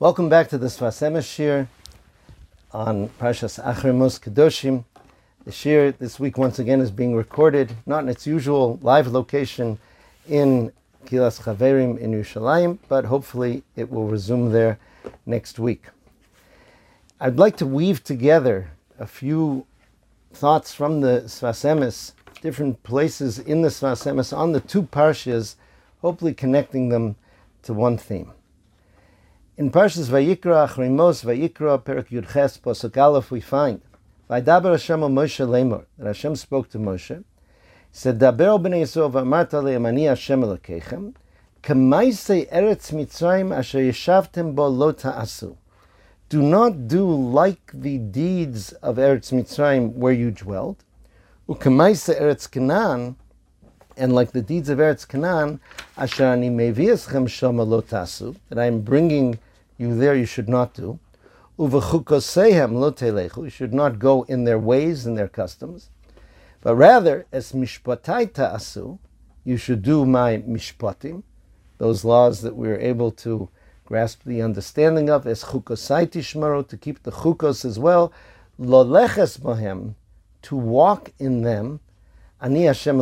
Welcome back to the Sfas Emes Shir on Parshas Achrei Kedoshim. The Shir this week once again is being recorded, not in its usual live location in Kilas Chaverim in Yerushalayim, but hopefully it will resume there next week. I'd like to weave together a few thoughts from the Sfas Emes, different places in the Sfas Emes on the two parshas, hopefully connecting them to one theme. In Parshas Vayikra, Acharei Mos, Vayikra, Perak Yud Ches, Posuk Aleph, we find, Vaydaber Hashem Moshe Lemor, that Hashem spoke to Moshe, said, Daber b'nei Yisrael v'amarta le'em ani Hashem elokechem, k'maisei eretz Mitzrayim asher yeshavtem bo lo ta'asu. Do not do like the deeds of Eretz Mitzrayim where you dwelled, u'k'maisei eretz Canaan, and like the deeds of Eretz Canaan, asher ani meviaschem shama lo ta'asu, that I am bringing you there you should not do. Uvachukosehem lo you should not go in their ways and their customs. But rather, as mishpatai ta'asu, you should do my mishpatim, those laws that we are able to grasp the understanding of, as chukosai tishmaro, to keep the chukos as well, lo leches bohem, to walk in them, ani Hashem.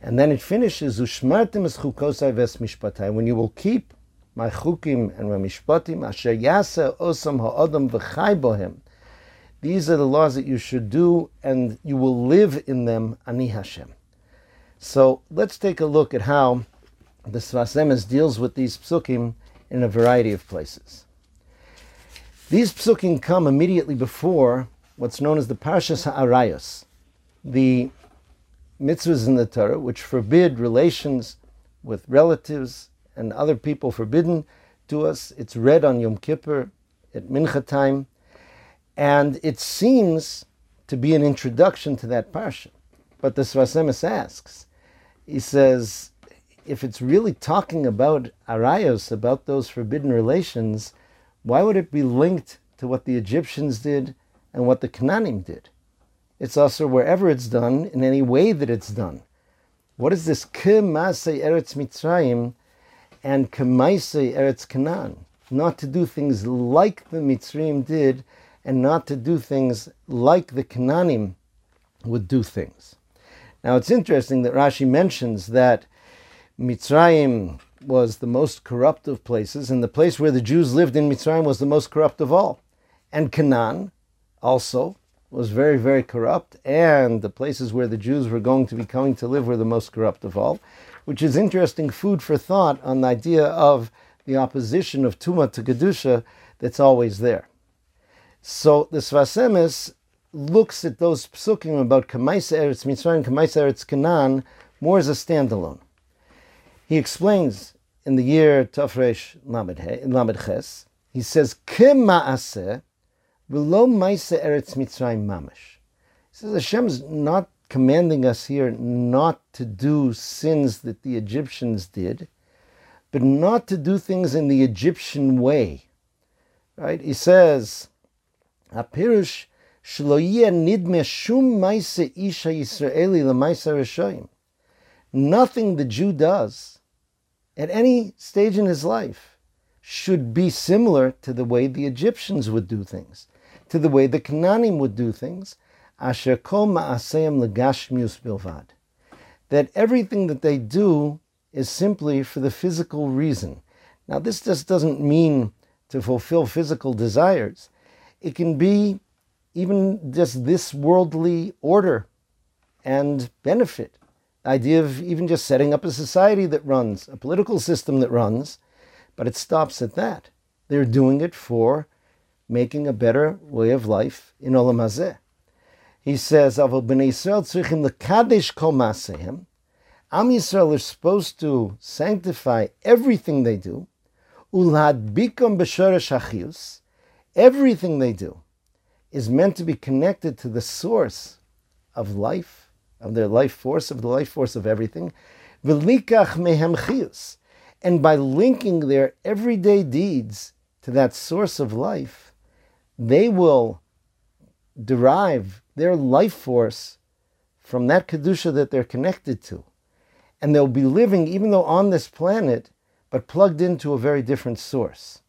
And then it finishes, ushmartim es chukosai ves mishpatai, when you will keep my chukim and my mishpatim, asher yasa osam ha'odam v'chai bohem. These are the laws that you should do, and you will live in them, ani Hashem. So let's take a look at how the Sfas Emes deals with these psukim in a variety of places. These psukim come immediately before what's known as the Parshas Ha'arayos, the mitzvahs in the Torah which forbid relations with relatives and other people forbidden to us. It's read on Yom Kippur at Mincha time, and it seems to be an introduction to that parsha. But the Sfas Emes asks, he says, if it's really talking about arayos, about those forbidden relations, why would it be linked to what the Egyptians did and what the Canaanim did? It's also wherever it's done, in any way that it's done. What is this K'masei Eretz Mitzrayim and K'maisei Eretz Canaan? Not to do things like the Mitzrayim did, and not to do things like the Canaanim would do things. Now it's interesting that Rashi mentions that Mitzrayim was the most corrupt of places, and the place where the Jews lived in Mitzrayim was the most corrupt of all. And Canaan also was very, very corrupt, and the places where the Jews were going to be coming to live were the most corrupt of all, which is interesting food for thought on the idea of the opposition of Tuma to Kedusha that's always there. So the Sfas Emes looks at those psukim about Kamaisa Eretz Mitzrayim, Kamaisa Eretz Canaan more as a standalone. He explains in the year Tafresh Lamed Ches, he says, K'ma'aseh v'lo Maisa Eretz Mitzrayim mamash. He says Hashem's not commanding us here not to do sins that the Egyptians did, but not to do things in the Egyptian way. Right? He says, Apirush nidme shum maise isha Yisraeli reshoyim. Nothing the Jew does at any stage in his life should be similar to the way the Egyptians would do things, to the way the Canaanim would do things. Asher kol ma'aseyim legashmius bilvad. That everything that they do is simply for the physical reason. Now, this just doesn't mean to fulfill physical desires. It can be even just this worldly order and benefit. The idea of even just setting up a society that runs, a political system that runs, but it stops at that. They're doing it for making a better way of life in Olam Hazeh. He says, "Avol b'nei Yisrael tzrichim lekadesh kol masehem." Am Yisrael are supposed to sanctify everything they do, ulad bikom b'shoresh achius, Everything they do is meant to be connected to the source of life, of their life force, of the life force of everything. V'likach mehem chius. And by linking their everyday deeds to that source of life, they will derive their life force from that Kedusha that they're connected to. And they'll be living, even though on this planet, but plugged into a very different source.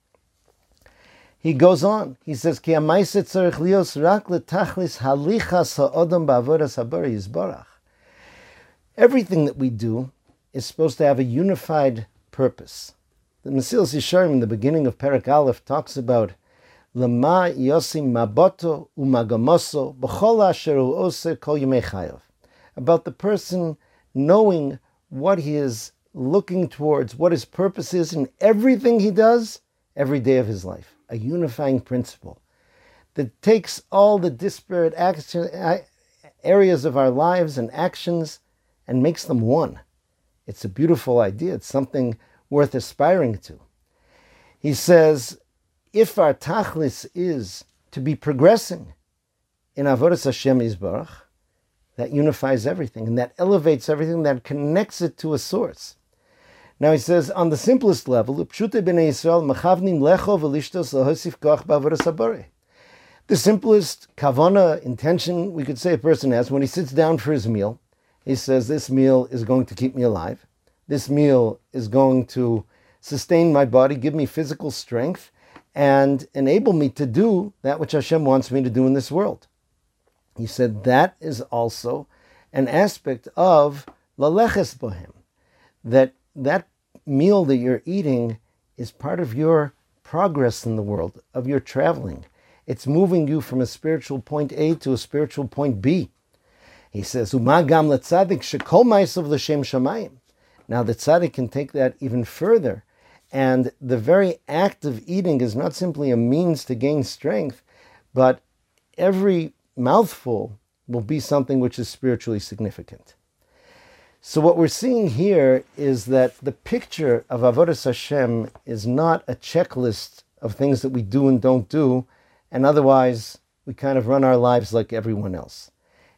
He goes on. He says, "Ki lios rak letachlis halichas ba'avodas habari yizbarach." Everything that we do is supposed to have a unified purpose. The Mesilas Yesharim in the beginning of Perak Aleph talks about Lama yosim maboto umagamoso b'chol asher ose kol. About the person knowing what he is looking towards, what his purpose is in everything he does every day of his life. A unifying principle that takes all the disparate action, areas of our lives and actions and makes them one. It's a beautiful idea. It's something worth aspiring to. He says, if our tachlis is to be progressing in avodas Hashem Yisbarach, that unifies everything and that elevates everything, that connects it to a source. Now he says, on the simplest level, the simplest kavana intention we could say a person has when he sits down for his meal, he says, This meal is going to keep me alive. This meal is going to sustain my body, give me physical strength, and enable me to do that which Hashem wants me to do in this world. He said that is also an aspect of laleches bohem, that that meal that you're eating is part of your progress in the world, of your traveling. It's moving you from a spiritual point A to a spiritual point B. He says, Umagam letzadik shekol ma'asav l'shem shamayim. Now the tzaddik can take that even further, and the very act of eating is not simply a means to gain strength, but every mouthful will be something which is spiritually significant. So what we're seeing here is that the picture of Avodah Hashem is not a checklist of things that we do and don't do, and otherwise we kind of run our lives like everyone else.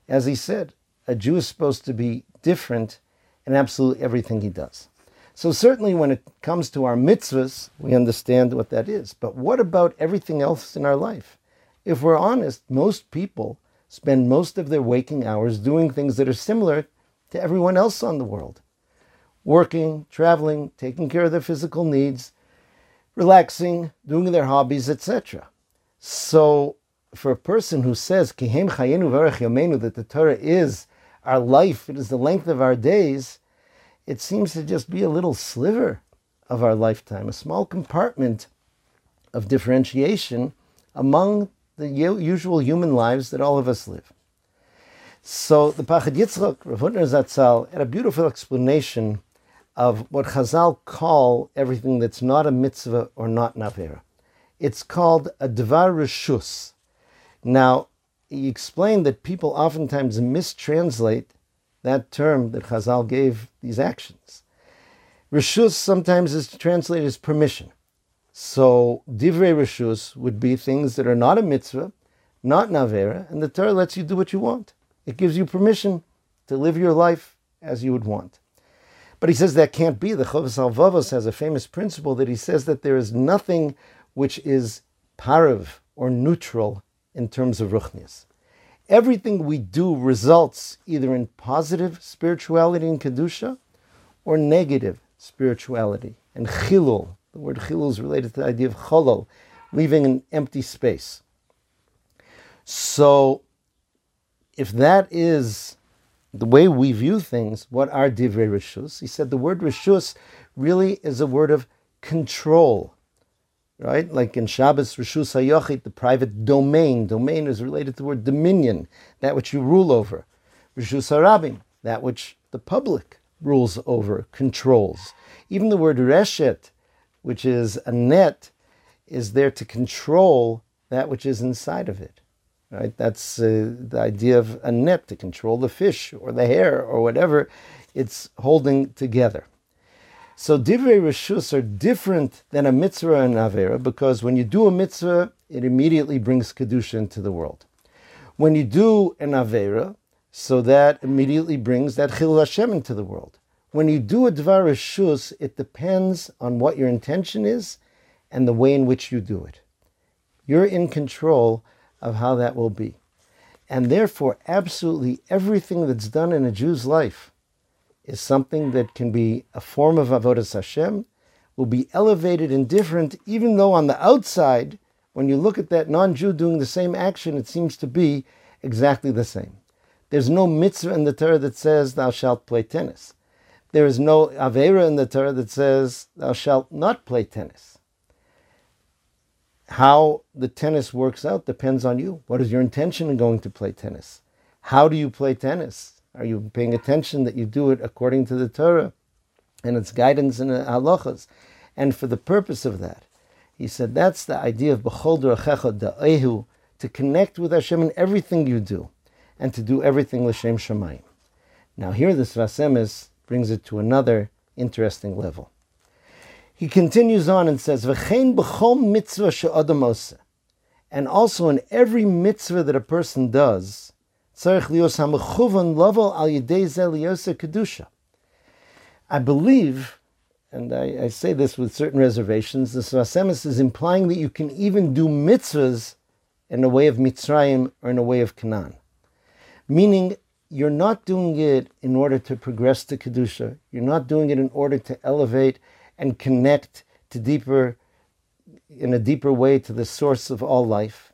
As he said, a Jew is supposed to be different in absolutely everything he does. So certainly when it comes to our mitzvahs, we understand what that is. But what about everything else in our life? If we're honest, most people spend most of their waking hours doing things that are similar to everyone else on the world. Working, traveling, taking care of their physical needs, relaxing, doing their hobbies, etc. So for a person who says Chayenu Yomenu that the Torah is our life, it is the length of our days, it seems to just be a little sliver of our lifetime, a small compartment of differentiation among the usual human lives that all of us live. So the Pachad Yitzchak, Rav Hutner Zatzal, had a beautiful explanation of what Chazal call everything that's not a mitzvah or not navera. It's called a dvar rishus, now, he explained that people oftentimes mistranslate that term that Chazal gave these actions. Rishus sometimes is translated as permission. So, divrei rishus would be things that are not a mitzvah, not navera, and the Torah lets you do what you want. It gives you permission to live your life as you would want. But he says that can't be. The Chovos HaLevavos has a famous principle that he says that there is nothing which is parav or neutral in terms of ruchnias. Everything we do results either in positive spirituality and kedusha or negative spirituality and chilul. The word chilul is related to the idea of cholol, leaving an empty space. So, if that is the way we view things, what are divrei rishus? He said the word rishus really is a word of control right? Like in Shabbos, Rishus HaYochit, the private domain. Domain is related to the word dominion, that which you rule over. Rishus HaRabim, that which the public rules over, controls. Even the word reshet, which is a net, is there to control that which is inside of it. Right? That's uh, the idea of a net to control the fish or the hair or whatever it's holding together. So divrei rishus are different than a mitzvah and avera because when you do a mitzvah, it immediately brings kedusha into the world. When you do an avera, so that immediately brings that chil Hashem into the world. When you do a dvar rishus, it depends on what your intention is and the way in which you do it. You're in control of how that will be. And therefore, absolutely everything that's done in a Jew's life is something that can be a form of avodas Hashem, will be elevated and different, even though on the outside when you look at that non-Jew doing the same action, it seems to be exactly the same. There's no mitzvah in the Torah that says thou shalt play tennis. There is no avera in the Torah that says thou shalt not play tennis. How the tennis works out depends on you. What is your intention in going to play tennis? How do you play tennis? Are you paying attention that you do it according to the Torah and its guidance in the halachas? And for the purpose of that, he said that's the idea of b'chol da'ehu, to connect with Hashem in everything you do, and to do everything l'shem shemayim. Now here the Sfas Emes brings it to another interesting level. He continues on and says, V'chein b'chol mitzvah she'adam And also in every mitzvah that a person does, I believe, and I, I, say this with certain reservations, the Sfas Emes is implying that you can even do mitzvahs in a way of Mitzrayim or in a way of Canaan. Meaning, you're not doing it in order to progress to Kedusha. You're not doing it in order to elevate and connect to deeper, in a deeper way to the source of all life.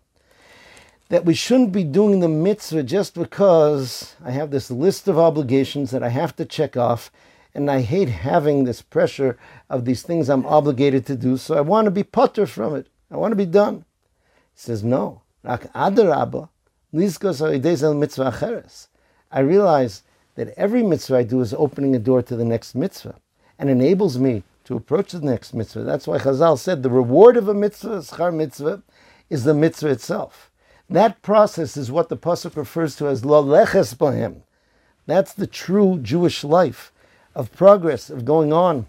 that we shouldn't be doing the mitzvah just because I have this list of obligations that I have to check off, and I hate having this pressure of these things I'm obligated to do, so I want to be putter from it. I want to be done. He says, no. I realize that every mitzvah I do is opening a door to the next mitzvah and enables me to approach the next mitzvah. That's why Chazal said the reward of a mitzvah, schar mitzvah, is the mitzvah itself. That process is what the pasuk refers to as lo leches bohem. That's the true Jewish life of progress, of going on,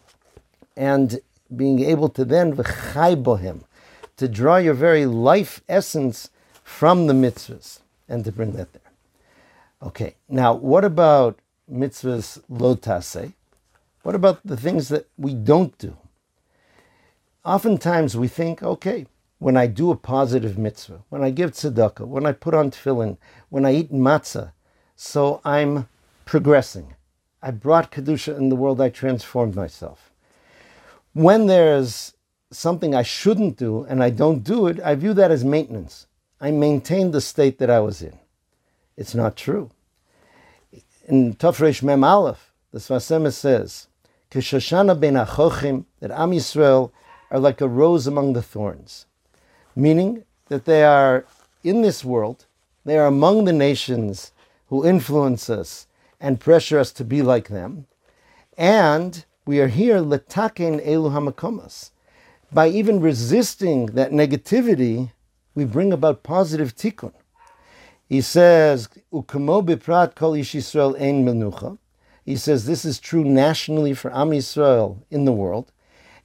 and being able to then v'chai bohem, to draw your very life essence from the mitzvahs and to bring that there. Okay, now what about mitzvahs lotase? What about the things that we don't do? Oftentimes we think, okay, when I do a positive mitzvah, when I give tzedakah, when I put on tefillin, when I eat matzah, so I'm progressing. I brought kedusha in the world. I transformed myself. When there's something I shouldn't do and I don't do it, I view that as maintenance. I maintain the state that I was in. It's not true. In Tafresh Mem Aleph, the Sfas Emes says, "Kishoshana ben achochim," that Am Yisrael are like a rose among the thorns meaning that they are in this world, they are among the nations who influence us and pressure us to be like them. And we are here, letaken elu hamakomas. By even resisting that negativity, we bring about positive tikkun. He says, "Ukamo biprat kol ish Yisrael ein menucha." He says this is true nationally for Am Yisrael in the world,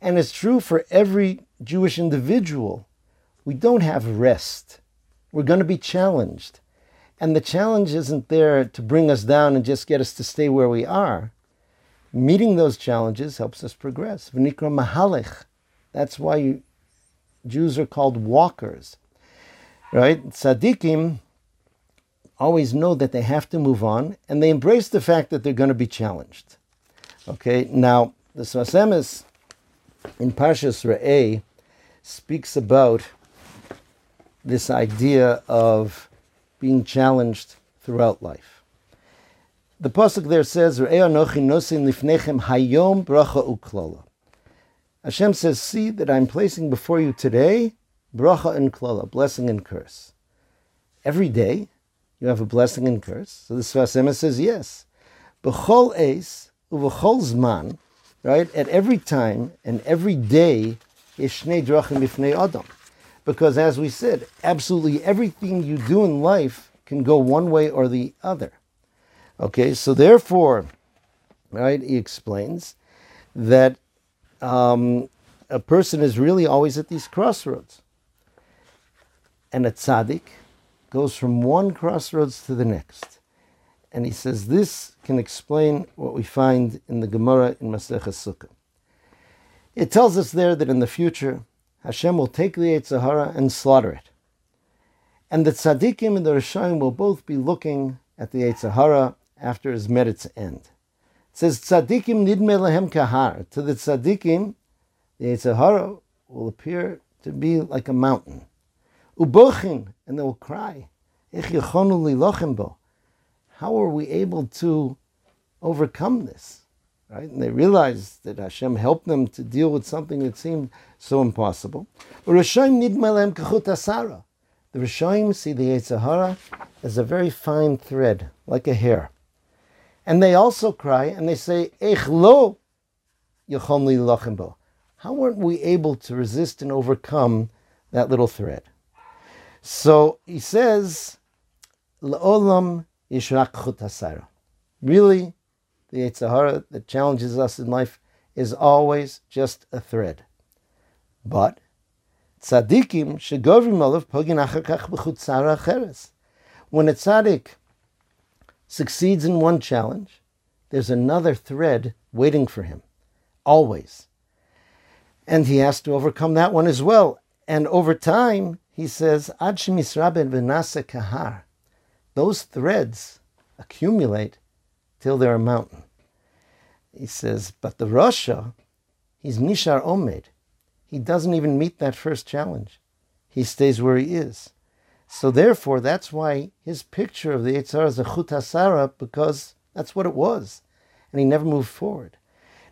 and it's true for every Jewish individual we don't have rest. We're going to be challenged. And the challenge isn't there to bring us down and just get us to stay where we are. Meeting those challenges helps us progress. V'nikra mahalech. That's why you, Jews are called walkers. Right? Tzaddikim always know that they have to move on and they embrace the fact that they're going to be challenged. Okay, now the Sfas Emes in Parshas Re'eh speaks about this idea of being challenged throughout life. The pasuk there says, hayom bracha uklala." Hashem says, "See that I'm placing before you today bracha and klala, blessing and curse. Every day, you have a blessing and curse." So the Sfas Emes says, "Yes, b'chol eis uv'chol zman." Right at every time and every day, ishnei drachim ifnei adam. Because as we said, absolutely everything you do in life can go one way or the other. Okay, so therefore, right, he explains that um, a person is really always at these crossroads. And a tzaddik goes from one crossroads to the next. And he says this can explain what we find in the Gemara in Masechah Sukkah. It tells us there that in the future, Hashem will take the Yetzer Hara and slaughter it. And the tzaddikim and the Rishayim will both be looking at the Yetzer Hara after his merit's end. It says, tzaddikim nidme lehem kahar. To the tzaddikim, the Yetzer Hara will appear to be like a mountain. Ubochin, and they will cry. How are we able to overcome this? Right? And they realized that Hashem helped them to deal with something that seemed so impossible. The Rishonim see the Yetzer Hara as a very fine thread, like a hair. And they also cry and they say, lo How weren't we able to resist and overcome that little thread? So he says, Really, the Yetzer Hara that challenges us in life is always just a thread. But tzaddikim shegovrim olav pogin acheres. When a tzaddik succeeds in one challenge, there's another thread waiting for him, always. And he has to overcome that one as well. And over time, he says, Ad shemisraben kahar. Those threads accumulate till they're a mountain. He says, but the Rasha, he's Nishar Omed. He doesn't even meet that first challenge. He stays where he is. So therefore, that's why his picture of the Yetzer is a chutasara, because that's what it was. And he never moved forward.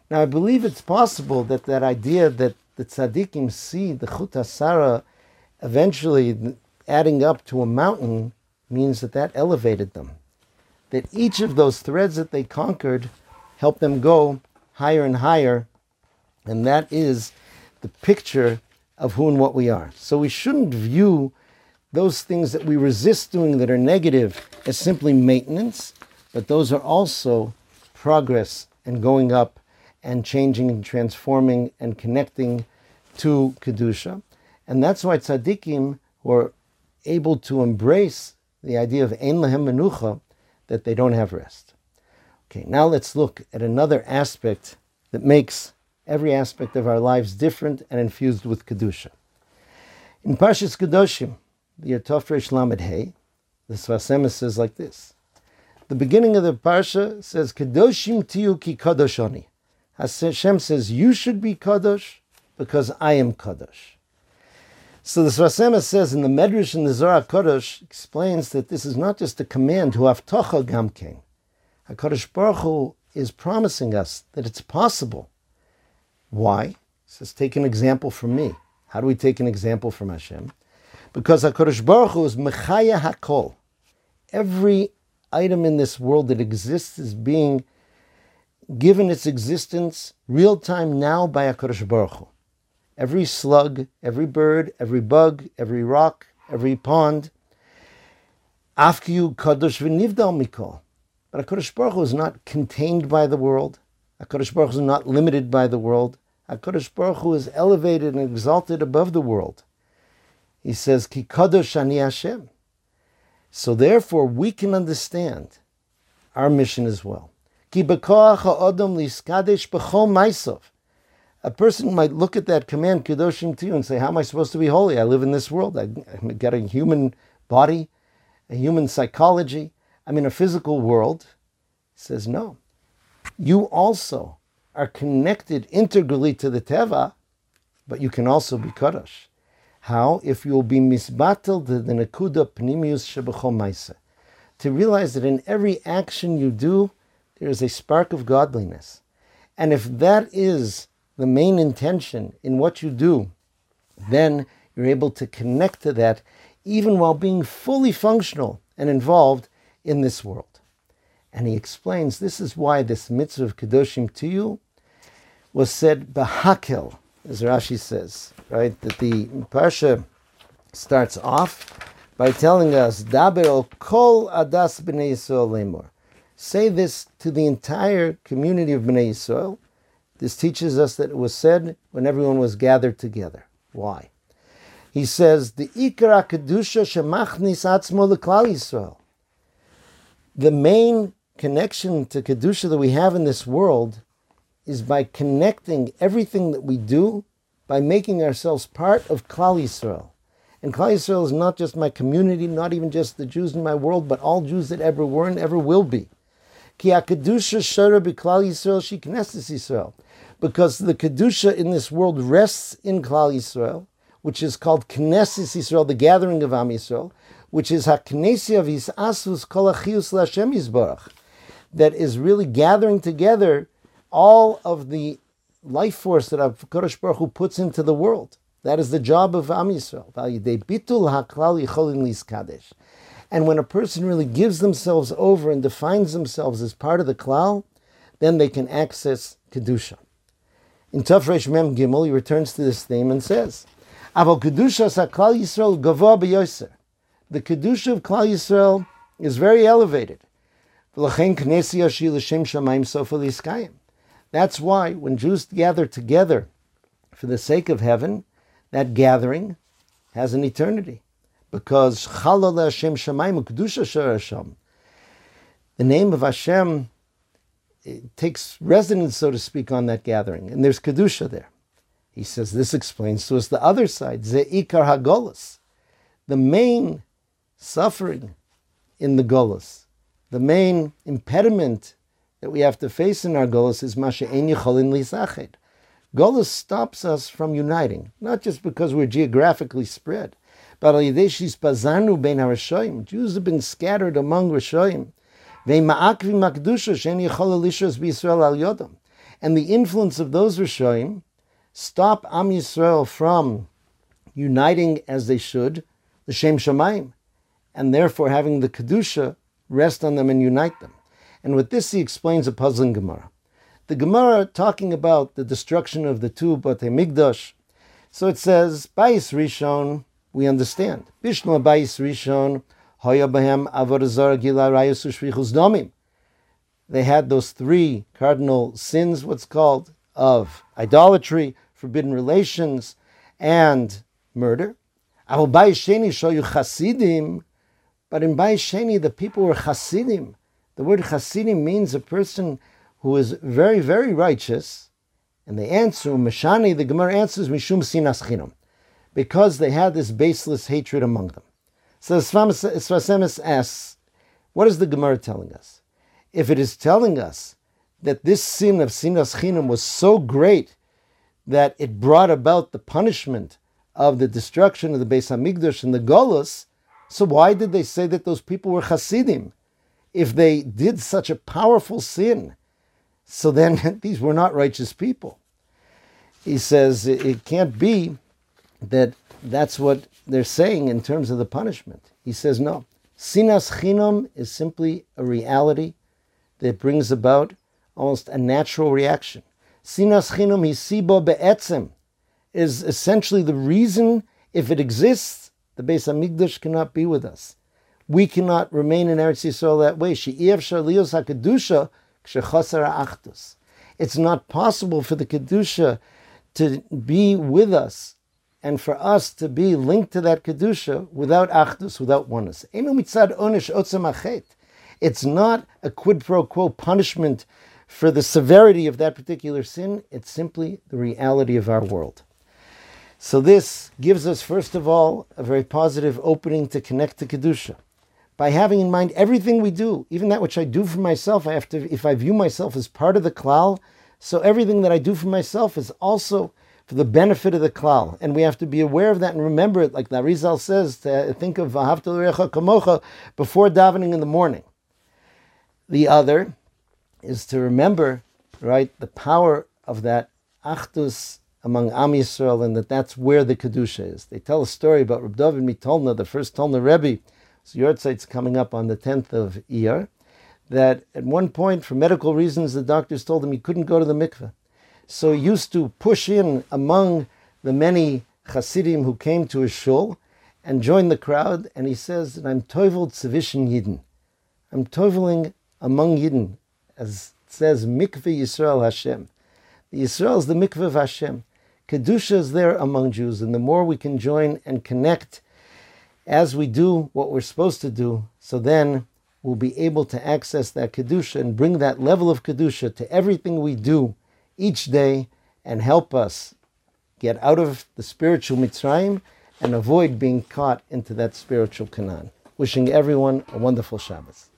Now, I believe it's possible that that idea that the tzaddikim see the chutasara eventually adding up to a mountain means that that elevated them that each of those threads that they conquered helped them go higher and higher. And that is the picture of who and what we are. So we shouldn't view those things that we resist doing that are negative as simply maintenance, but those are also progress and going up and changing and transforming and connecting to Kedusha. And that's why tzaddikim were able to embrace the idea of Ein Lahem Menucha that they don't have rest. Okay, now let's look at another aspect that makes every aspect of our lives different and infused with Kedusha. In Parshas Kedoshim, the Yatofresh Lamed Hey, the Sfas Emes says like this. The beginning of the Parsha says, Kedoshim tiyu ki kadoshoni. Hashem says, you should be kadosh because I am kadosh. So the Sfas Emes says in the Medrash in the Zohar Kodesh explains that this is not just a command to Avtocha Gamkein. HaKadosh Baruch Hu is promising us that it's possible. Why? He says, take an example from me. How do we take an example from Hashem? Because HaKadosh Baruch Hu is Mechaya HaKol. Every item in this world that exists is being given its existence real time now by HaKadosh Baruch Hu every slug, every bird, every bug, every rock, every pond. Afkiyu kadosh v'nivdal mikol. But HaKadosh Baruch Hu is not contained by the world. HaKadosh Baruch Hu is not limited by the world. HaKadosh Baruch Hu is elevated and exalted above the world. He says, Ki kadosh ani Hashem. So therefore, we can understand our mission as well. Ki ha'odom liskadesh b'chol maisov a person might look at that command, Kedoshim to you, and say, How am I supposed to be holy? I live in this world. I, I got a human body, a human psychology. I'm in a physical world. He says, No. You also are connected integrally to the Teva, but you can also be Kadosh. How? If you'll be misbatel to the Nakuda Pnimius Shebechol To realize that in every action you do, there is a spark of godliness. And if that is the main intention in what you do, then you're able to connect to that even while being fully functional and involved in this world. And he explains this is why this mitzvah of Kedoshim to you was said Bahakel, as Rashi says, right? That the Parsha starts off by telling us, Daber kol adas b'nei Yisrael lemor. Say this to the entire community of Bnei Yisrael, this teaches us that it was said when everyone was gathered together. Why? He says, the Ikara Kedusha Shemachnis Atzmo L'Klal Yisrael. The main connection to Kedusha that we have in this world is by connecting everything that we do by making ourselves part of Klal Yisrael. And Klal Yisrael is not just my community, not even just the Jews in my world, but all Jews that ever were and ever will be. Ki kedusha shara b'Klal Yisrael Yisrael. Because the kedusha in this world rests in Klal Yisrael, which is called Knesset Yisrael, the gathering of Am Yisrael, which is HaKnessia of Yisasus Kol Achius Lashem Yisbarach, that is really gathering together all of the life force that Hakadosh Baruch Hu puts into the world. That is the job of Am Yisrael. And when a person really gives themselves over and defines themselves as part of the klal, then they can access kedusha. In Tafresh Mem Gimel, he returns to this theme and says, "Aval kedusha saklal Yisrael gava b'yoser." The kedusha of Klal Yisrael is very elevated. That's why when Jews gather together for the sake of heaven, that gathering has an eternity. Because The name of Hashem takes residence, so to speak, on that gathering, and there's Kedusha there. He says this explains to us the other side, Ze'ikar HaGolas. The main suffering in the Golas, the main impediment that we have to face in our Golas is Masha Ein Yicholin Lisached. Golas stops us from uniting, not just because we're geographically spread, but Jews have been scattered among Rishoyim. And the influence of those Rishoyim stop Am Yisrael from uniting as they should, the Shem Shemaim, and therefore having the Kedusha rest on them and unite them. And with this, he explains a puzzling Gemara. The Gemara talking about the destruction of the two Batei Mikdash. So it says, Bais Rishon, we understand. Bishma Bais Rishon, They had those three cardinal sins, what's called, of idolatry, forbidden relations, and murder. But in Bais Sheni, the people were Chasidim. The word Chasidim means a person who is very, very righteous, and they answer, Mashani, the Gemara answers, Mishum Sinas Chinam, because they had this baseless hatred among them. So Sfas Emes asks, what is the Gemara telling us? If it is telling us that this sin of Sinas Chinam was so great that it brought about the punishment of the destruction of the Beis Hamikdash and the Golos, so why did they say that those people were Hasidim? If they did such a powerful sin, so then these were not righteous people. He says it can't be that that's what they're saying in terms of the punishment. He says no. Sinas chinam is simply a reality that brings about almost a natural reaction. Sinas chinam hisibo be'etzem is essentially the reason, if it exists, the Beis Hamikdash cannot be with us. We cannot remain in Eretz Yisrael that way. She'iev shaliyos hakadusha it's not possible for the Kedusha to be with us and for us to be linked to that Kedusha without Achdus, without oneness. It's not a quid pro quo punishment for the severity of that particular sin, it's simply the reality of our world. So, this gives us, first of all, a very positive opening to connect to Kedusha by having in mind everything we do, even that which I do for myself, I have to, if I view myself as part of the klal, so everything that I do for myself is also for the benefit of the klal. And we have to be aware of that and remember it, like the Arizal says, to think of Ahavta Kamocha before davening in the morning. The other is to remember, right, the power of that achdus among Am Yisrael, and that that's where the kedusha is. They tell a story about Reb David Mitolna, the first Tolna Rebbe, so Yortzeit's coming up on the 10th of Iyar, that at one point, for medical reasons, the doctors told him he couldn't go to the mikveh. So he used to push in among the many Hasidim who came to his shul and join the crowd, and he says that I'm toivel tzvishin yidden. I'm toiveling among yidden, as it says, mikveh Yisrael Hashem. The Yisrael is the mikveh of Hashem. Kedusha is there among Jews, and the more we can join and connect as we do what we're supposed to do, so then we'll be able to access that Kedusha and bring that level of Kedusha to everything we do each day and help us get out of the spiritual Mitzrayim and avoid being caught into that spiritual Canaan. Wishing everyone a wonderful Shabbos.